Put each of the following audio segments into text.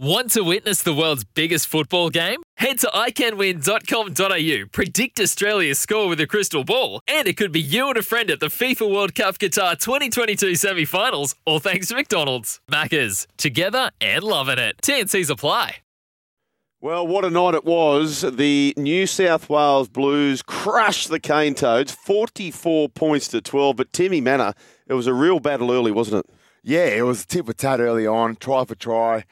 Want to witness the world's biggest football game? Head to iCanWin.com.au, predict Australia's score with a crystal ball, and it could be you and a friend at the FIFA World Cup Qatar 2022 semi finals, all thanks to McDonald's. Maccas, together and loving it. TNC's apply. Well, what a night it was. The New South Wales Blues crushed the Cane Toads, 44 points to 12. But Timmy Mannah, it was a real battle early, wasn't it? Yeah, it was tit for tat early on, try for try.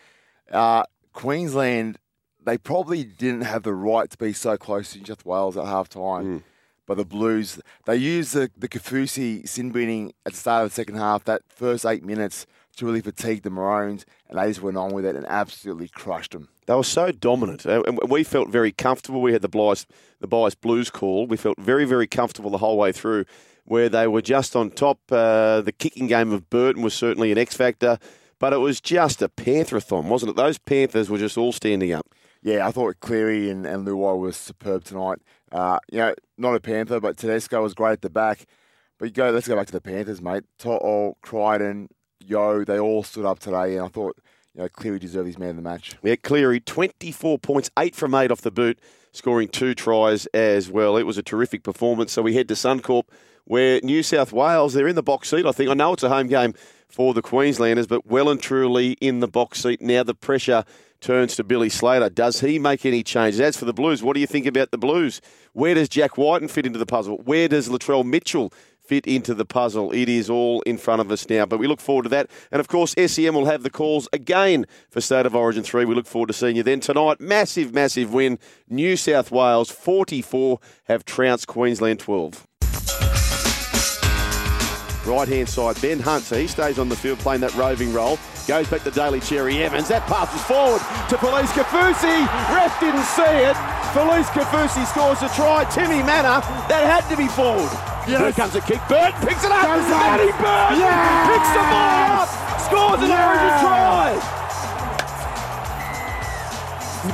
Uh, Queensland, they probably didn't have the right to be so close to New South Wales at half time. But the Blues, they used the, the Kaufusi sin binning at the start of the second half, that first eight minutes, to really fatigue the Maroons, and they just went on with it and absolutely crushed them. They were so dominant. And we felt very comfortable. We had the bias, the bias Blues call. We felt very, very comfortable the whole way through, where they were just on top. Uh, the kicking game of Burton was certainly an X factor, but it was just a Pantherathon, wasn't it? Those Panthers were just all standing up. Yeah, I thought Cleary and, and Luai was superb tonight. Uh, you know, not a Panther, but Tedesco was great at the back. But you go, let's go back to the Panthers, mate. To'o, Crichton, Yeo, they all stood up today, and I thought, you know, Cleary deserved his man of the match. Yeah, Cleary, 24 points, 8 from 8 off the boot, scoring two tries as well. It was a terrific performance. So we head to Suncorp, where New South Wales, they're in the box seat, I think. I know it's a home game for the Queenslanders, but well and truly in the box seat. Now the pressure turns to Billy Slater. Does he make any changes? As for the Blues, what do you think about the Blues? Where does Jack Wighton fit into the puzzle? Where does Latrell Mitchell fit into the puzzle? It is all in front of us now, but we look forward to that. And of course, SEN will have the calls again for State of Origin 3. We look forward to seeing you then tonight. Massive, massive win. New South Wales 44 have trounced Queensland 12. Right hand side, Ben Hunt. So he stays on the field playing that roving role. Goes back to Daly Cherry Evans. That passes forward to Felise Kaufusi. Ref didn't see it. Felise Kaufusi scores a try. Timmy Mannah. That had to be forward. Here comes a kick. Burton picks it up. Goes. Matty Burton Yes. picks the ball up. Scores an origin try.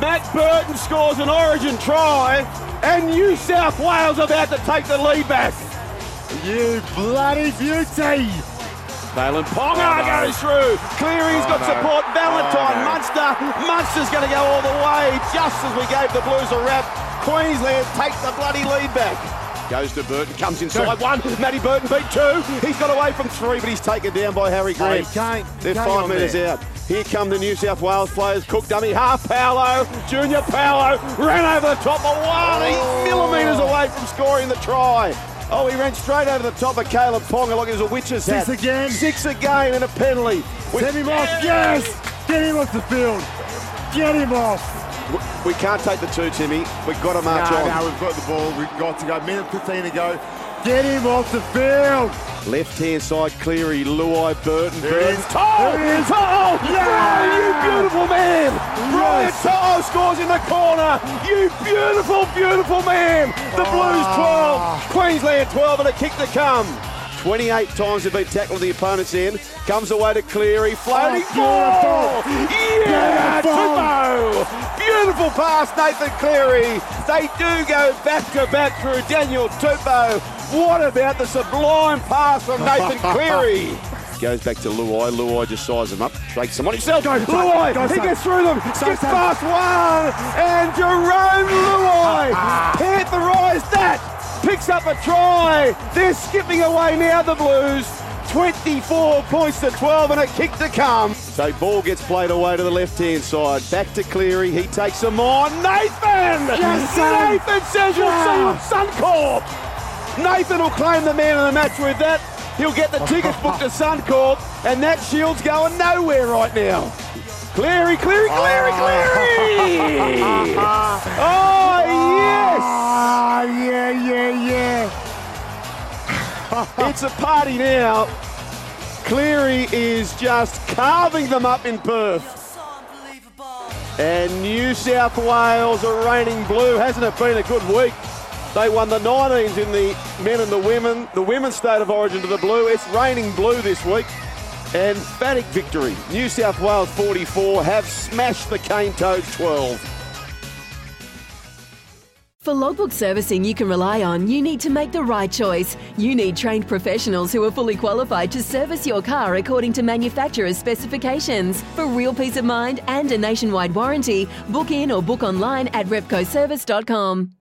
Matt Burton scores an origin try. And New South Wales about to take the lead back. You bloody beauty! Valen Ponga goes through. Cleary's got support. Valentine, Munster. Munster's going to go all the way just as we gave the Blues a wrap. Queensland take the bloody lead back. Goes to Burton, comes inside one. Matty Burton beat two. He's got away from three, but he's taken down by Harry Oh, can't- They're five metres there. out. Here come the New South Wales players. Cook dummy, half Paulo. Junior Paulo ran over the top of one. He's millimetres away from scoring the try. Oh, he ran straight over the top of Kalyn Ponga like it was a witch's Six hat. again. Six again and a penalty. We- Send him off, yes! Get him off the field! Get him off! We can't take the two, Timmy. We've got to march no, on. no, we've got the ball. We've got to go. Minute 15 to go. Get him off the field! Left hand side, Cleary, Luai, Burton, There Burton. it is. To'o! There it is. To'o! Yeah! Brian, you beautiful man! Brian Yes. To'o scores in the corner! You beautiful, beautiful man! The Blues Ah. 12, Queensland 12, and a kick to come. 28 times they've been tackled the opponent's end. Comes away to Cleary, floating Oh, ball! Yeah, Beautiful. Tupou! Beautiful pass, Nathan Cleary. They do go back to back through Daniel Tupou. What about the sublime pass from Nathan Cleary? Goes back to Luai. Luai just sizes him up. Shakes him on himself. Go. Luai, Go, he Son. gets through them. Skips past one. And Jarome Luai pantherised that. Picks up a try. They're skipping away now, the Blues. 24 points to 12 and a kick to come. So ball gets played away to the left-hand side. Back to Cleary. He takes him on. Nathan! Yes. Nathan says you'll Yeah. see Suncorp. Nathan will claim the man of the match with that. He'll get the tickets booked to Suncorp, and that shield's going nowhere right now. Cleary, Cleary, Cleary, Cleary! Oh, yes! Ah, yeah, yeah, yeah. It's a party now. Cleary is just carving them up in Perth. And New South Wales are reigning blue. Hasn't it been a good week? They won the 19s in the men and the women, the women's state of origin to the blue. It's raining blue this week. And emphatic victory. New South Wales 44 have smashed the Cane Toads 12. For logbook servicing you can rely on, you need to make the right choice. You need trained professionals who are fully qualified to service your car according to manufacturer's specifications. For real peace of mind and a nationwide warranty, book in or book online at repcoservice.com.